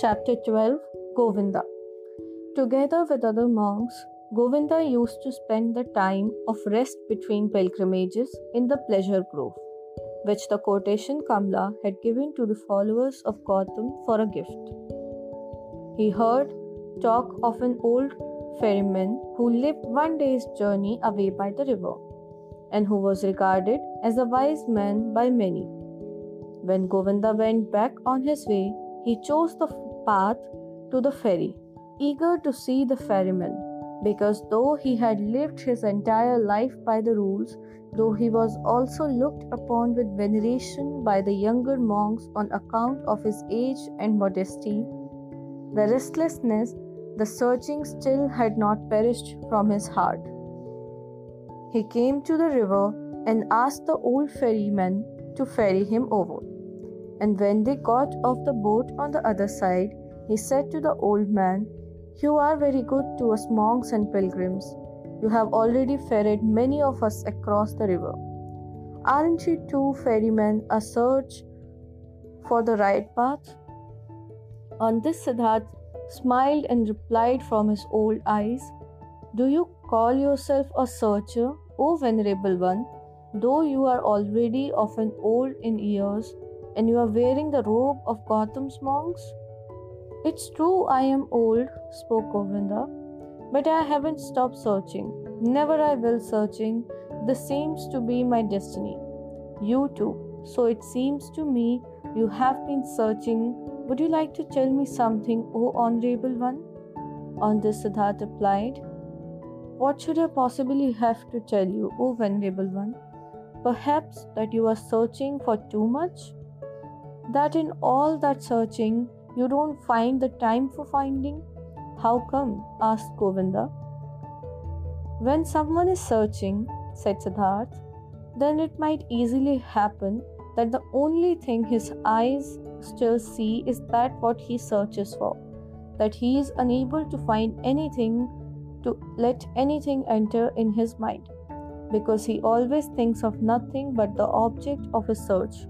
Chapter 12 Govinda Together with other monks, Govinda used to spend the time of rest between pilgrimages in the pleasure grove, which the quotation Kamla had given to the followers of Gautam for a gift. He heard talk of an old ferryman who lived one day's journey away by the river and who was regarded as a wise man by many. When Govinda went back on his way, he chose the path to the ferry, eager to see the ferryman, because though he had lived his entire life by the rules, though he was also looked upon with veneration by the younger monks on account of his age and modesty, the restlessness, the searching still had not perished from his heart. He came to the river and asked the old ferryman to ferry him over. And when they got off the boat on the other side, he said to the old man, You are very good to us monks and pilgrims. You have already ferried many of us across the river. Aren't you two ferrymen a search for the right path? On this, Siddharth smiled and replied from his old eyes, Do you call yourself a searcher, O venerable one, though you are already often old in years and you are wearing the robe of Gautam's monks? It's true I am old, spoke Govinda, but I haven't stopped searching. Never I will searching. This seems to be my destiny. You too. So it seems to me you have been searching. Would you like to tell me something, O honorable one? On this, Siddhartha replied, What should I possibly have to tell you, O venerable one? Perhaps that you are searching for too much? That in all that searching you don't find the time for finding? How come? asked Govinda. When someone is searching, said Siddharth, then it might easily happen that the only thing his eyes still see is that what he searches for, that he is unable to find anything to let anything enter in his mind, because he always thinks of nothing but the object of his search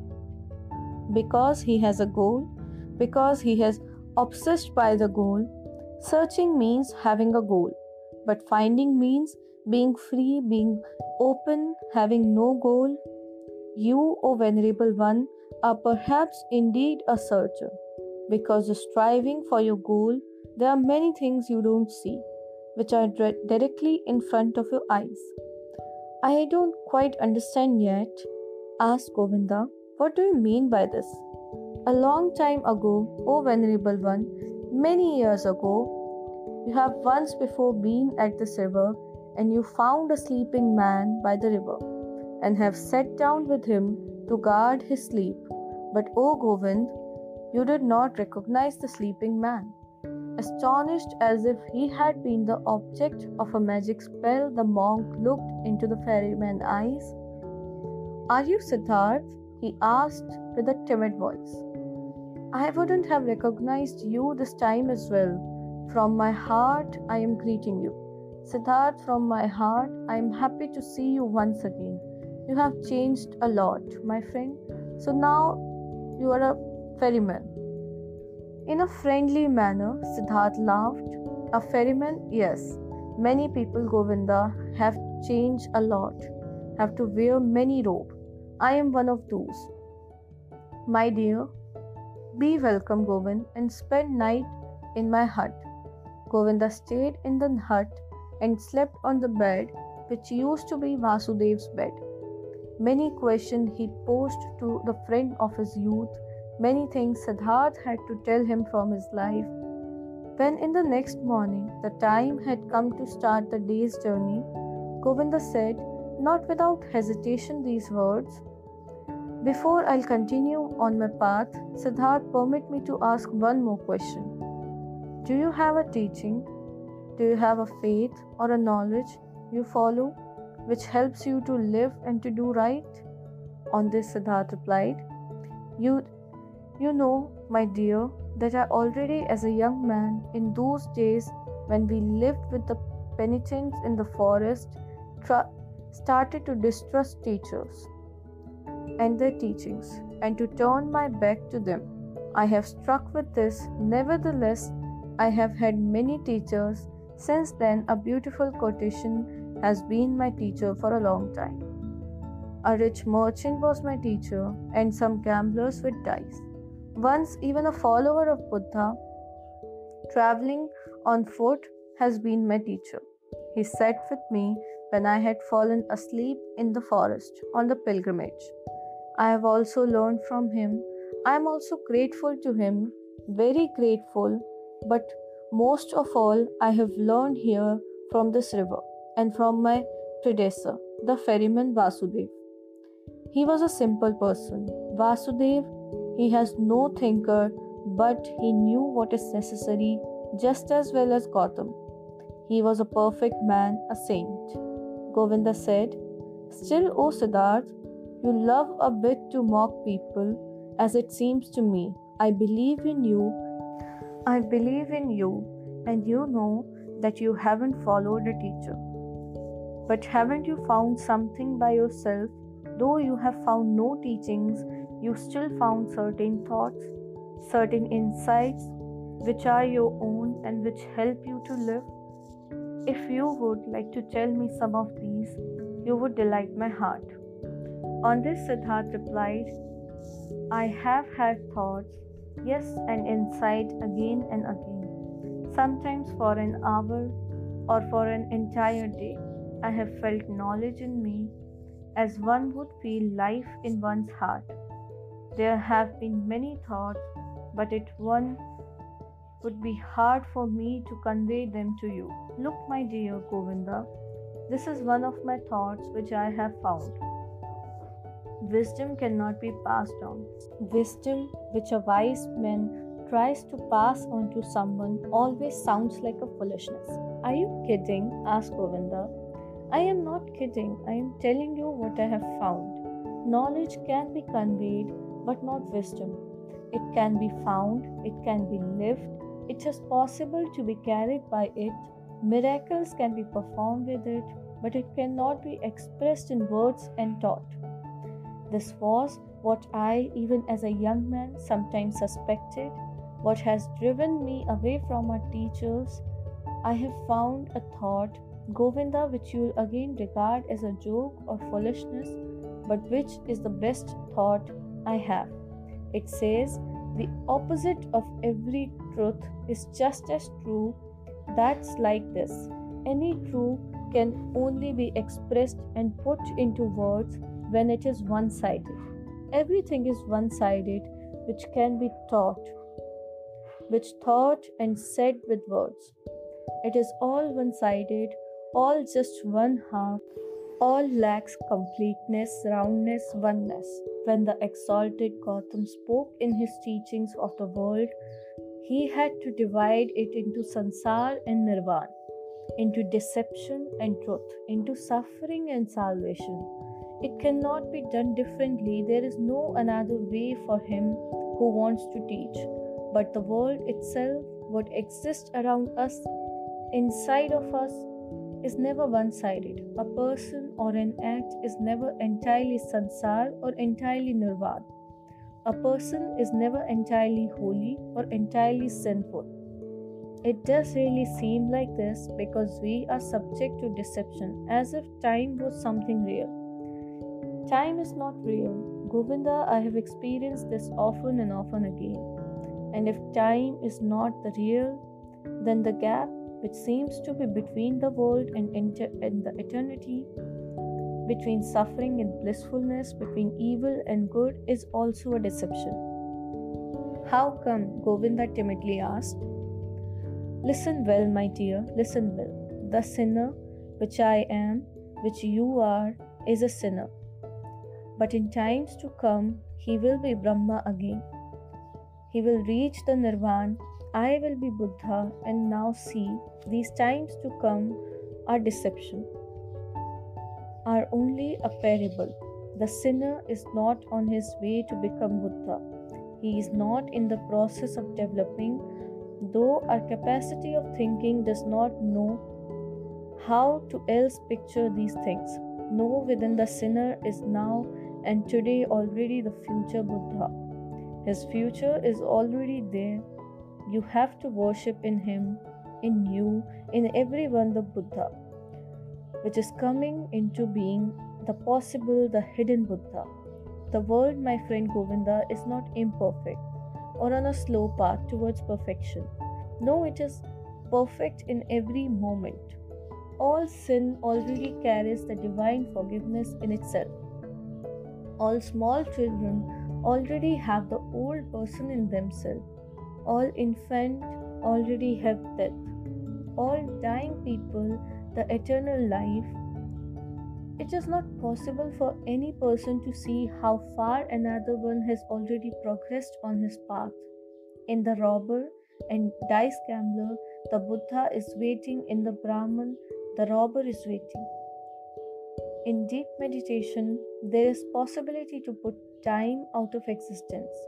because he has a goal, because he is obsessed by the goal. Searching means having a goal, but finding means being free, being open, having no goal. You, O Venerable One, are perhaps indeed a searcher, because striving for your goal, there are many things you don't see, which are directly in front of your eyes. I don't quite understand yet, asked Govinda. What do you mean by this? A long time ago, O Venerable One, many years ago, you have once before been at this river and you found a sleeping man by the river and have sat down with him to guard his sleep. But, O Govind, you did not recognize the sleeping man. Astonished as if he had been the object of a magic spell, the monk looked into the ferryman's eyes. Are you Siddharth? He asked with a timid voice. I wouldn't have recognized you this time as well. From my heart, I am greeting you. Siddharth, from my heart, I am happy to see you once again. You have changed a lot, my friend. So now you are a ferryman. In a friendly manner, Siddharth laughed. A ferryman, yes. Many people, Govinda, have changed a lot, have to wear many robes I am one of those. My dear, be welcome, Govind, and spend night in my hut. Govinda stayed in the hut and slept on the bed which used to be Vasudev's bed. Many questions he posed to the friend of his youth, many things Siddharth had to tell him from his life. When in the next morning the time had come to start the day's journey, Govinda said, not without hesitation, these words before I'll continue on my path, Siddharth, permit me to ask one more question. Do you have a teaching? Do you have a faith or a knowledge you follow which helps you to live and to do right? On this, Siddharth replied, You, you know, my dear, that I already, as a young man, in those days when we lived with the penitents in the forest, tra- started to distrust teachers and their teachings and to turn my back to them. I have struck with this. Nevertheless, I have had many teachers. Since then, a beautiful quotation has been my teacher for a long time. A rich merchant was my teacher, and some gamblers with dice. Once, even a follower of Buddha, traveling on foot, has been my teacher. He sat with me when I had fallen asleep in the forest on the pilgrimage. I have also learned from him. I am also grateful to him, very grateful, but most of all, I have learned here from this river and from my predecessor, the ferryman Vasudev. He was a simple person. Vasudev, he has no thinker, but he knew what is necessary just as well as Gautam. He was a perfect man, a saint. Govinda said, Still, O Siddharth, you love a bit to mock people, as it seems to me. I believe in you. I believe in you, and you know that you haven't followed a teacher. But haven't you found something by yourself? Though you have found no teachings, you still found certain thoughts, certain insights, which are your own and which help you to live. If you would like to tell me some of these, you would delight my heart. On this, Siddharth replied, I have had thoughts, yes, and insight again and again. Sometimes for an hour or for an entire day, I have felt knowledge in me as one would feel life in one's heart. There have been many thoughts, but it one would be hard for me to convey them to you. Look, my dear Govinda, this is one of my thoughts which I have found. Wisdom cannot be passed on. Wisdom, which a wise man tries to pass on to someone, always sounds like a foolishness. Are you kidding? asked Govinda. I am not kidding. I am telling you what I have found. Knowledge can be conveyed, but not wisdom. It can be found, it can be lived, it is possible to be carried by it, miracles can be performed with it, but it cannot be expressed in words and taught. This was what I, even as a young man, sometimes suspected, what has driven me away from our teachers. I have found a thought, Govinda, which you will again regard as a joke or foolishness, but which is the best thought I have. It says, the opposite of every truth is just as true. That's like this. Any truth can only be expressed and put into words when it is one sided. Everything is one sided, which can be taught, which thought and said with words. It is all one sided, all just one half, all lacks completeness, roundness, oneness. When the exalted Gautam spoke in his teachings of the world, he had to divide it into sansar and nirvana, into deception and truth, into suffering and salvation. It cannot be done differently. There is no another way for him who wants to teach. But the world itself, what exists around us, inside of us, is never one sided. A person or an act is never entirely sansar or entirely nirvana. A person is never entirely holy or entirely sinful. It does really seem like this because we are subject to deception as if time was something real. Time is not real. Govinda, I have experienced this often and often again. And if time is not the real, then the gap which seems to be between the world and, inter- and the eternity, between suffering and blissfulness, between evil and good, is also a deception. How come? Govinda timidly asked. Listen well, my dear, listen well. The sinner, which I am, which you are, is a sinner. But in times to come, he will be Brahma again. He will reach the Nirvana I will be Buddha, and now see, these times to come are deception, are only a parable. The sinner is not on his way to become Buddha. He is not in the process of developing, though our capacity of thinking does not know how to else picture these things. No, within the sinner is now and today already the future Buddha. His future is already there. You have to worship in Him, in you, in everyone the Buddha, which is coming into being, the possible, the hidden Buddha. The world, my friend Govinda, is not imperfect or on a slow path towards perfection. No, it is perfect in every moment. All sin already carries the divine forgiveness in itself. All small children already have the old person in themselves. All infant already have death. All dying people, the eternal life. It is not possible for any person to see how far another one has already progressed on his path. In the robber and dice gambler, the Buddha is waiting. In the Brahman, the robber is waiting. In deep meditation, there is possibility to put time out of existence,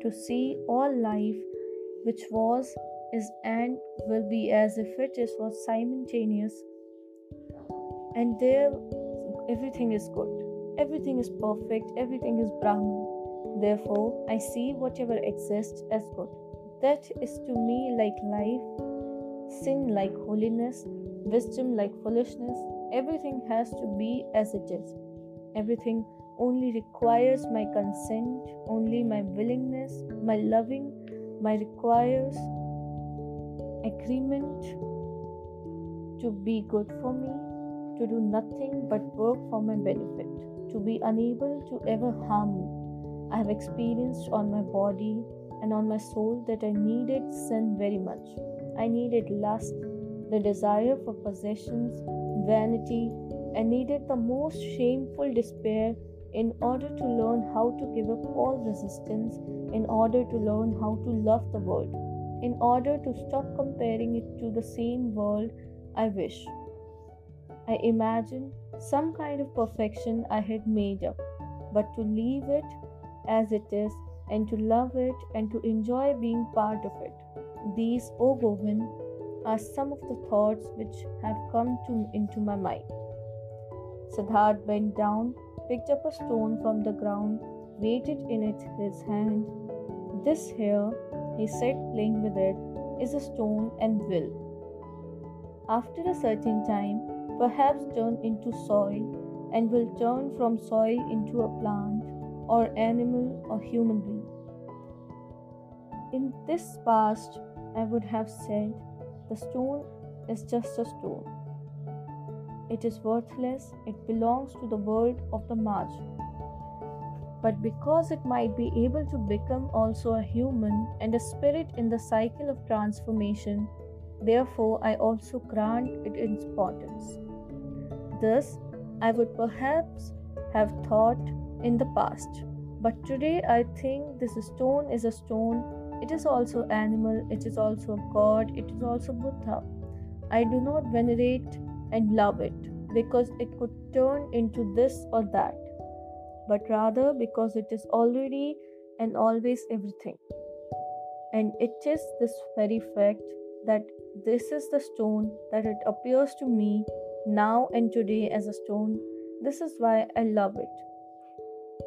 to see all life which was, is, and will be as if it is was simultaneous, and there everything is good, everything is perfect, everything is Brahman. Therefore, I see whatever exists as good. That is to me like life, sin like holiness, wisdom like foolishness. Everything has to be as it is. Everything only requires my consent, only my willingness, my loving, my requires agreement to be good for me, to do nothing but work for my benefit, to be unable to ever harm me. I have experienced on my body and on my soul that I needed sin very much. I needed lust, the desire for possessions, vanity. I needed the most shameful despair in order to learn how to give up all resistance, in order to learn how to love the world, in order to stop comparing it to the same world I wish. I imagined some kind of perfection I had made up, but to leave it as it is and to love it and to enjoy being part of it. These, O oh Govind, are some of the thoughts which have come to, into my mind. Siddharth bent down picked up a stone from the ground, weighed it in it, his hand. This here, he said, playing with it, is a stone and will, after a certain time, perhaps turn into soil and will turn from soil into a plant or animal or human being. In this past, I would have said, the stone is just a stone. It is worthless, it belongs to the world of the Maya. But because it might be able to become also a human and a spirit in the cycle of transformation, therefore I also grant it importance. Thus, I would perhaps have thought in the past, but today I think this stone is a stone, it is also animal, it is also a God, it is also Buddha. I do not venerate and love it because it could turn into this or that, but rather because it is already and always everything. And it is this very fact that this is the stone that it appears to me now and today as a stone. This is why I love it.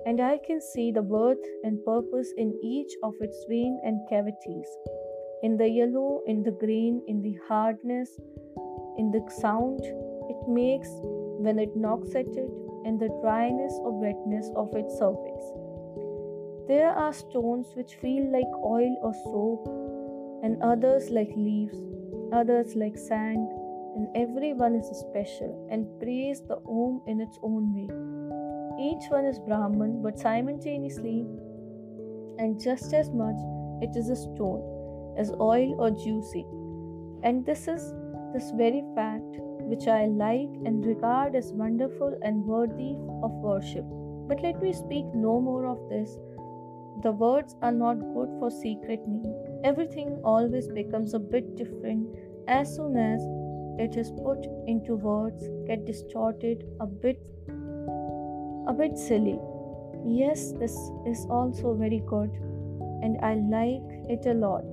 And I can see the worth and purpose in each of its vein and cavities, in the yellow, in the green, in the hardness, in the sound it makes when it knocks at it and the dryness or wetness of its surface. There are stones which feel like oil or soap, and others like leaves, others like sand, and every one is special and praise the Om in its own way. Each one is Brahman, but simultaneously, and just as much, it is a stone, as oil or juicy. And this is this very fact which I like and regard as wonderful and worthy of worship. But let me speak no more of this. The words are not good for secret meaning. Everything always becomes a bit different as soon as it is put into words, get distorted a bit a bit silly. Yes, this is also very good and I like it a lot.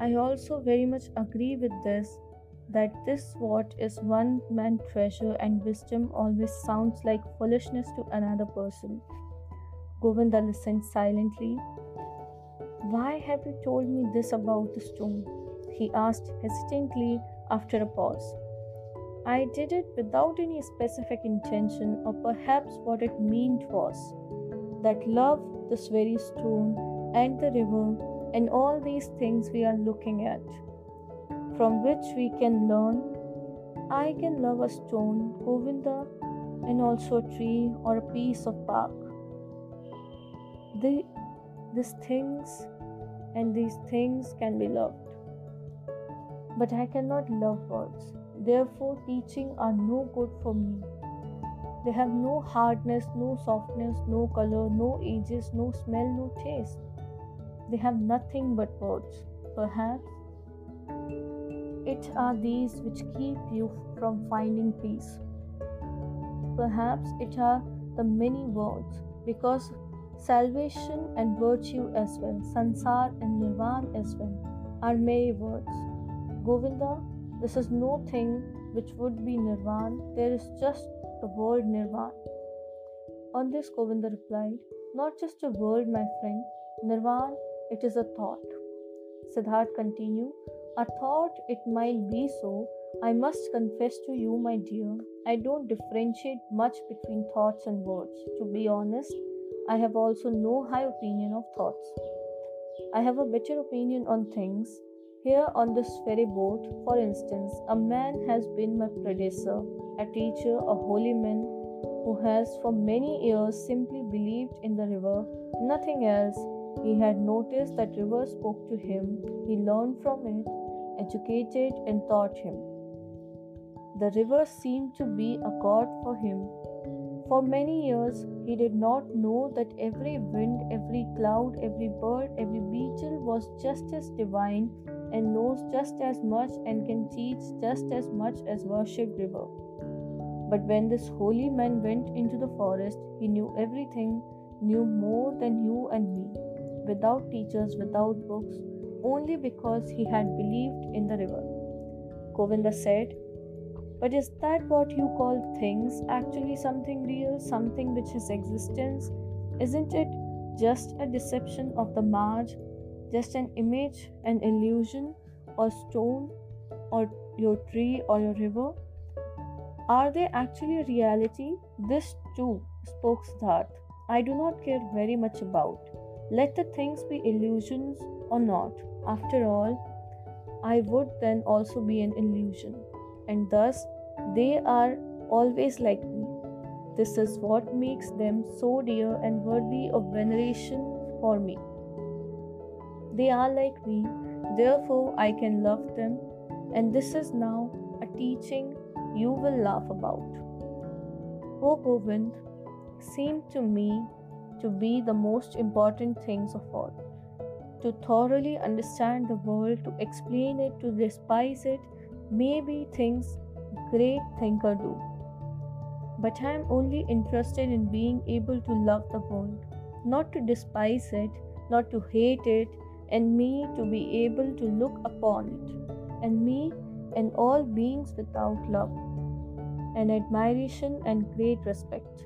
I also very much agree with this that this what is one man treasure and wisdom always sounds like foolishness to another person. Govinda listened silently. Why have you told me this about the stone? He asked hesitantly after a pause. I did it without any specific intention, or perhaps what it meant was that love, this very stone, and the river, and all these things we are looking at, from which we can learn. I can love a stone, Govinda, and also a tree or a piece of bark. The, these things and these things can be loved. But I cannot love words. Therefore, teaching are no good for me. They have no hardness, no softness, no color, no ages, no smell, no taste. They have nothing but words. Perhaps it are these which keep you from finding peace. Perhaps it are the many words, because salvation and virtue as well, sansar and nirvan as well, are many words. Govinda, this is no thing which would be nirvan, there is just the word nirvan. On this, Govinda replied, Not just a word, my friend, nirvan, it is a thought. Siddharth continued, A thought, it might be so. I must confess to you, my dear, I don't differentiate much between thoughts and words. To be honest, I have also no high opinion of thoughts. I have a better opinion on things. Here on this ferry boat, for instance, a man has been my predecessor, a teacher, a holy man, who has for many years simply believed in the river, nothing else. He had noticed that river spoke to him, he learned from it, educated and taught him. The river seemed to be a god for him. For many years, he did not know that every wind, every cloud, every bird, every beetle was just as divine and knows just as much and can teach just as much as worship river. But when this holy man went into the forest, he knew everything, knew more than you and me, without teachers, without books, only because he had believed in the river. Govinda said, but is that what you call things actually something real, something which has existence? Isn't it just a deception of the mind, just an image, an illusion, or stone, or your tree, or your river? Are they actually reality? This too, spoke Siddharth. I do not care very much about. Let the things be illusions or not. After all, I would then also be an illusion and thus they are always like me. This is what makes them so dear and worthy of veneration for me. They are like me, therefore I can love them, and this is now a teaching you will laugh about. O Govind seemed to me to be the most important things of all. To thoroughly understand the world, to explain it, to despise it, may be things great thinker do. But I am only interested in being able to love the world, not to despise it, not to hate it, and me to be able to look upon it, and me and all beings without love, and admiration and great respect.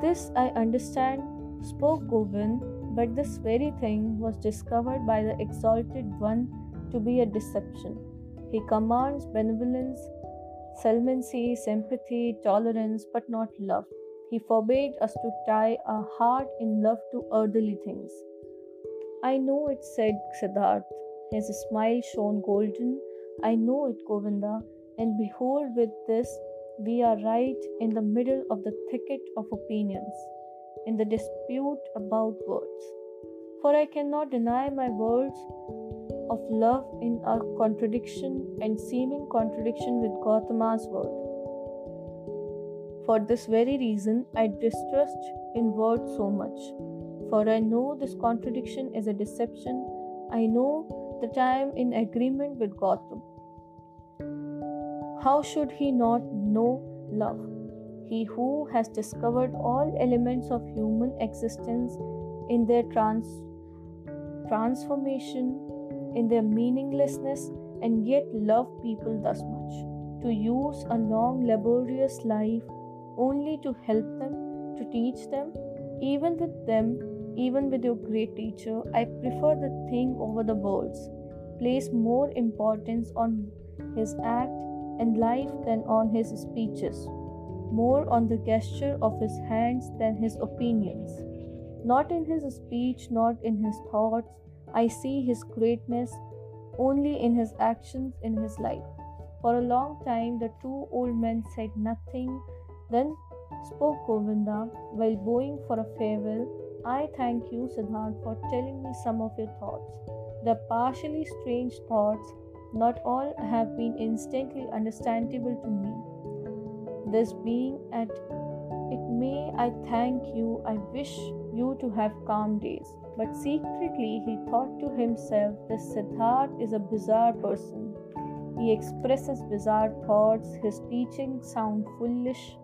This I understand, spoke Govind, but this very thing was discovered by the exalted one to be a deception. He commands benevolence, clemency, sympathy, tolerance, but not love. He forbade us to tie our heart in love to earthly things. I know it, said Siddharth. His smile shone golden. I know it, Govinda. And behold, with this, we are right in the middle of the thicket of opinions, in the dispute about words. For I cannot deny my words of love in a contradiction and seeming contradiction with Gautama's word. For this very reason, I distrust in words so much. For I know this contradiction is a deception. I know that I am in agreement with Gautam. How should he not know love? He who has discovered all elements of human existence in their trans- transformation in their meaninglessness and yet love people thus much. To use a long, laborious life only to help them, to teach them, even with them, even with your great teacher, I prefer the thing over the words. Place more importance on his act and life than on his speeches, more on the gesture of his hands than his opinions. Not in his speech, not in his thoughts, I see his greatness only in his actions in his life. For a long time, the two old men said nothing. Then spoke Govinda while bowing for a farewell. I thank you, Siddharth, for telling me some of your thoughts. The partially strange thoughts, not all have been instantly understandable to me. This being at it may I thank you, I wish you to have calm days. But secretly he thought to himself, this Siddharth is a bizarre person. He expresses bizarre thoughts, his teachings sound foolish,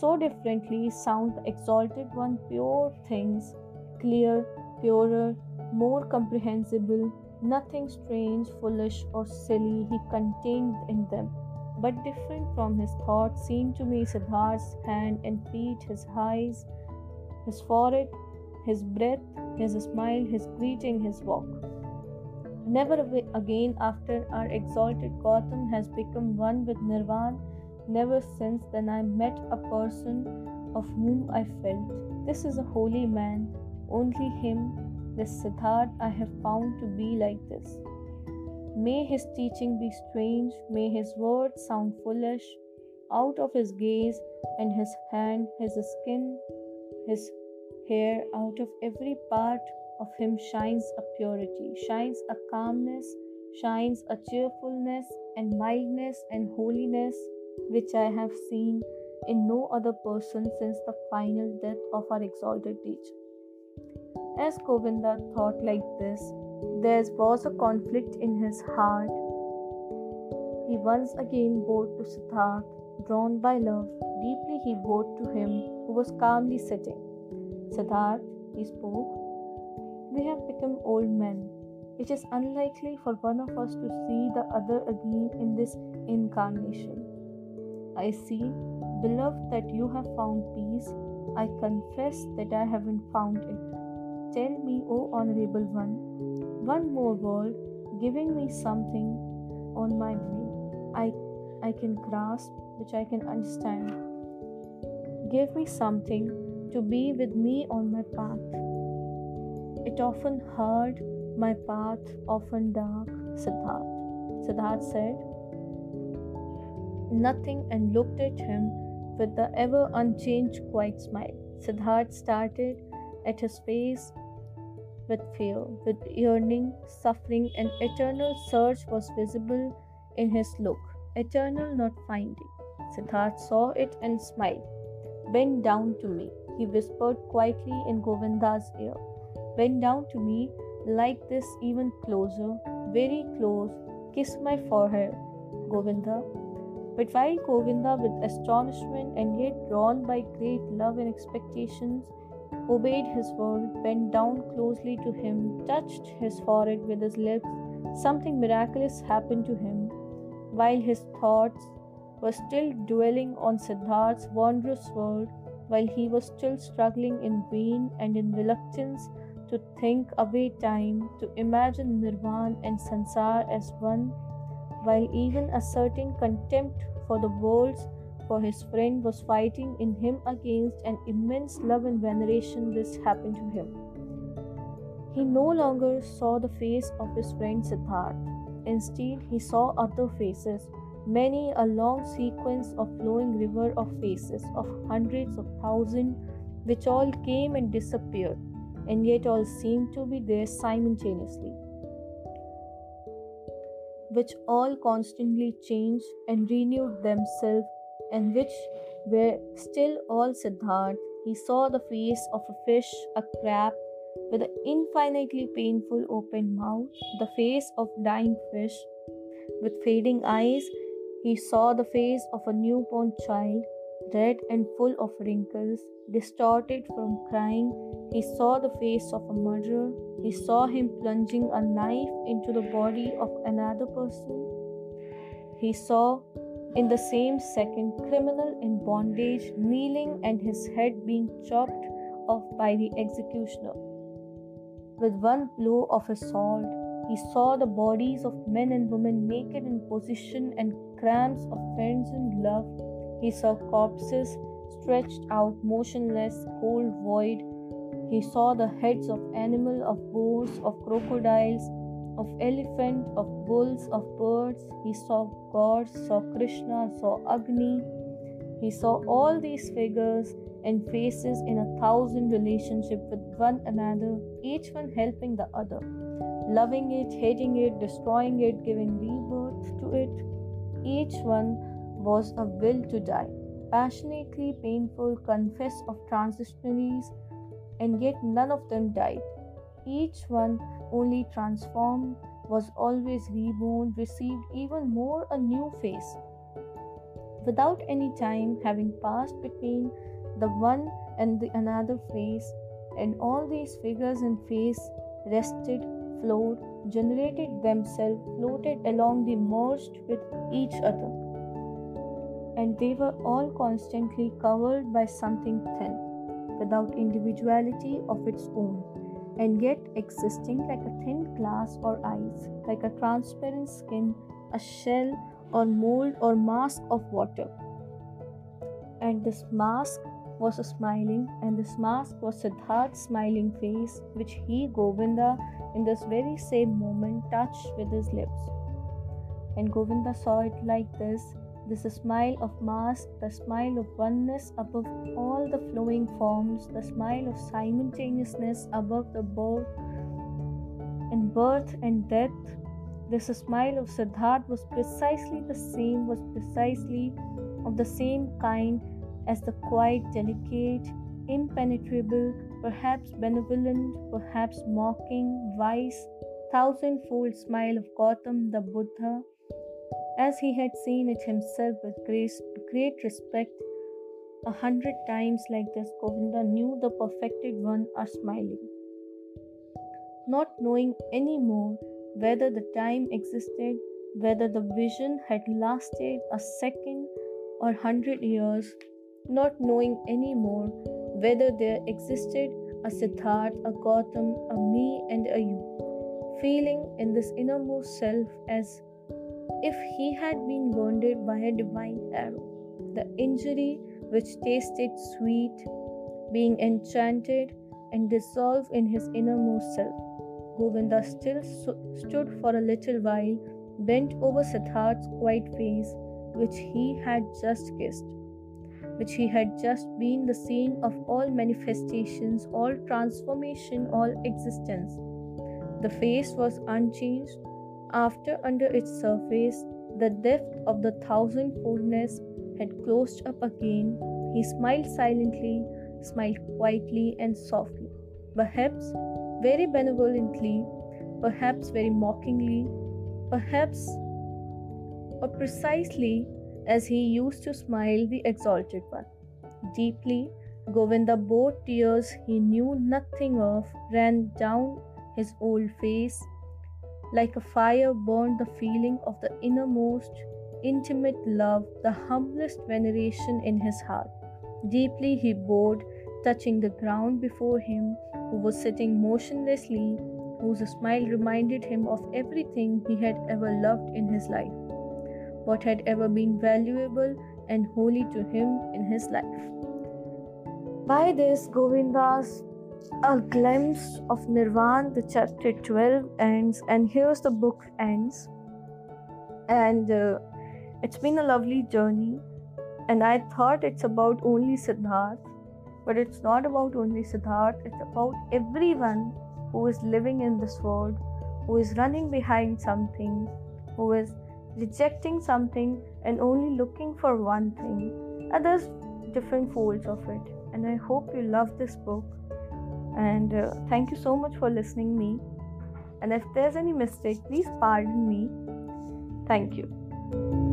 so differently sound exalted one pure things, clear, purer, more comprehensible, nothing strange, foolish, or silly he contained in them. But different from his thoughts seemed to me Siddharth's hand and feet, his eyes, his forehead, his breath, his smile, his greeting, his walk. Never again after our exalted Gautam has become one with Nirvan, never since then I met a person of whom I felt, This is a holy man, only him, this Siddharth, I have found to be like this. May his teaching be strange, may his words sound foolish, out of his gaze and his hand, his skin, his hair, out of every part of him shines a purity, shines a calmness, shines a cheerfulness and mildness and holiness which I have seen in no other person since the final death of our exalted teacher. As Govinda thought like this, there was a conflict in his heart. He once again bowed to Siddharth, drawn by love. Deeply he bowed to him, who was calmly sitting. Siddharth, he spoke, we have become old men. It is unlikely for one of us to see the other again in this incarnation. I see, beloved, that you have found peace. I confess that I haven't found it. Tell me, O Honorable One, one more word giving me something on my way I, I can grasp, which I can understand. Give me something to be with me on my path. It often hard, my path often dark, Siddharth. Siddharth said nothing and looked at him with the ever unchanged quiet smile. Siddharth started at his face with fear, with yearning, suffering, and eternal search was visible in his look, eternal not finding. Siddharth saw it and smiled. Bend down to me he whispered quietly in Govinda's ear. Bend down to me like this, even closer, very close. Kiss my forehead, Govinda. But while Govinda, with astonishment and yet drawn by great love and expectations, obeyed his word, bent down closely to him, touched his forehead with his lips, something miraculous happened to him. While his thoughts were still dwelling on Siddharth's wondrous word, while he was still struggling in vain and in reluctance to think away time, to imagine Nirvan and Sansar as one, while even a certain contempt for the worlds for his friend was fighting in him against an immense love and veneration, this happened to him. He no longer saw the face of his friend Siddharth. Instead, he saw other faces many a long sequence of flowing river of faces of hundreds of thousands which all came and disappeared and yet all seemed to be there simultaneously which all constantly changed and renewed themselves and which were still all Siddharth. He saw the face of a fish, a crab, with an infinitely painful open mouth, the face of dying fish, with fading eyes, he saw the face of a newborn child, red and full of wrinkles, distorted from crying. He saw the face of a murderer. He saw him plunging a knife into the body of another person. He saw in the same second criminal in bondage kneeling and his head being chopped off by the executioner. With one blow of his sword, he saw the bodies of men and women naked in position and cramps of friends and love. He saw corpses stretched out motionless, cold void. He saw the heads of animal, of boars, of crocodiles, of elephant, of bulls, of birds. He saw gods, saw Krishna, saw Agni. He saw all these figures and faces in a thousand relationship with one another, each one helping the other, loving it, hating it, destroying it, giving rebirth to it. Each one was a will to die, passionately painful, confess of transitionaries, and yet none of them died. Each one only transformed, was always reborn, received even more a new face. Without any time having passed between the one and the another face, and all these figures and face rested, flowed, generated themselves, floated along the merged with each other. And they were all constantly covered by something thin, without individuality of its own, and yet existing like a thin glass or ice, like a transparent skin, a shell or mold or mask of water. And this mask was a smiling, and this mask was Siddharth's smiling face, which he, Govinda, in this very same moment touched with his lips. And Govinda saw it like this this smile of mask, the smile of oneness above all the flowing forms, the smile of simultaneousness above the birth and birth and death. This smile of Siddharth was precisely the same, was precisely of the same kind as the quiet, delicate, impenetrable, perhaps benevolent, perhaps mocking, wise, thousandfold smile of Gautam the Buddha, as he had seen it himself with great respect. A hundred times like this, Govinda knew the perfected one are smiling. Not knowing any more whether the time existed, whether the vision had lasted a second or hundred years, not knowing any more whether there existed a Siddharth, a Gautam, a me, and a you, feeling in this innermost self as if he had been wounded by a divine arrow, the injury which tasted sweet, being enchanted and dissolved in his innermost self. Govinda still stood for a little while, bent over Siddharth's quiet face, which he had just kissed which he had just been the scene of all manifestations, all transformation, all existence. The face was unchanged. After, under its surface, the depth of the thousandfoldness had closed up again. He smiled silently, smiled quietly and softly, perhaps very benevolently, perhaps very mockingly, perhaps or precisely as he used to smile the exalted one. Deeply, Govinda bore tears he knew nothing of ran down his old face. Like a fire burned the feeling of the innermost, intimate love, the humblest veneration in his heart. Deeply he bowed, touching the ground before him, who was sitting motionlessly, whose smile reminded him of everything he had ever loved in his life what had ever been valuable and holy to him in his life. By this, Govinda's a glimpse of Nirvana, the chapter 12 ends, and here's the book ends. And uh, it's been a lovely journey, and I thought it's about only Siddharth, but it's not about only Siddharth, it's about everyone who is living in this world, who is running behind something, who is rejecting something and only looking for one thing. And there's different folds of it. And I hope you love this book. And uh, thank you so much for listening me. And if there's any mistake, please pardon me. Thank you.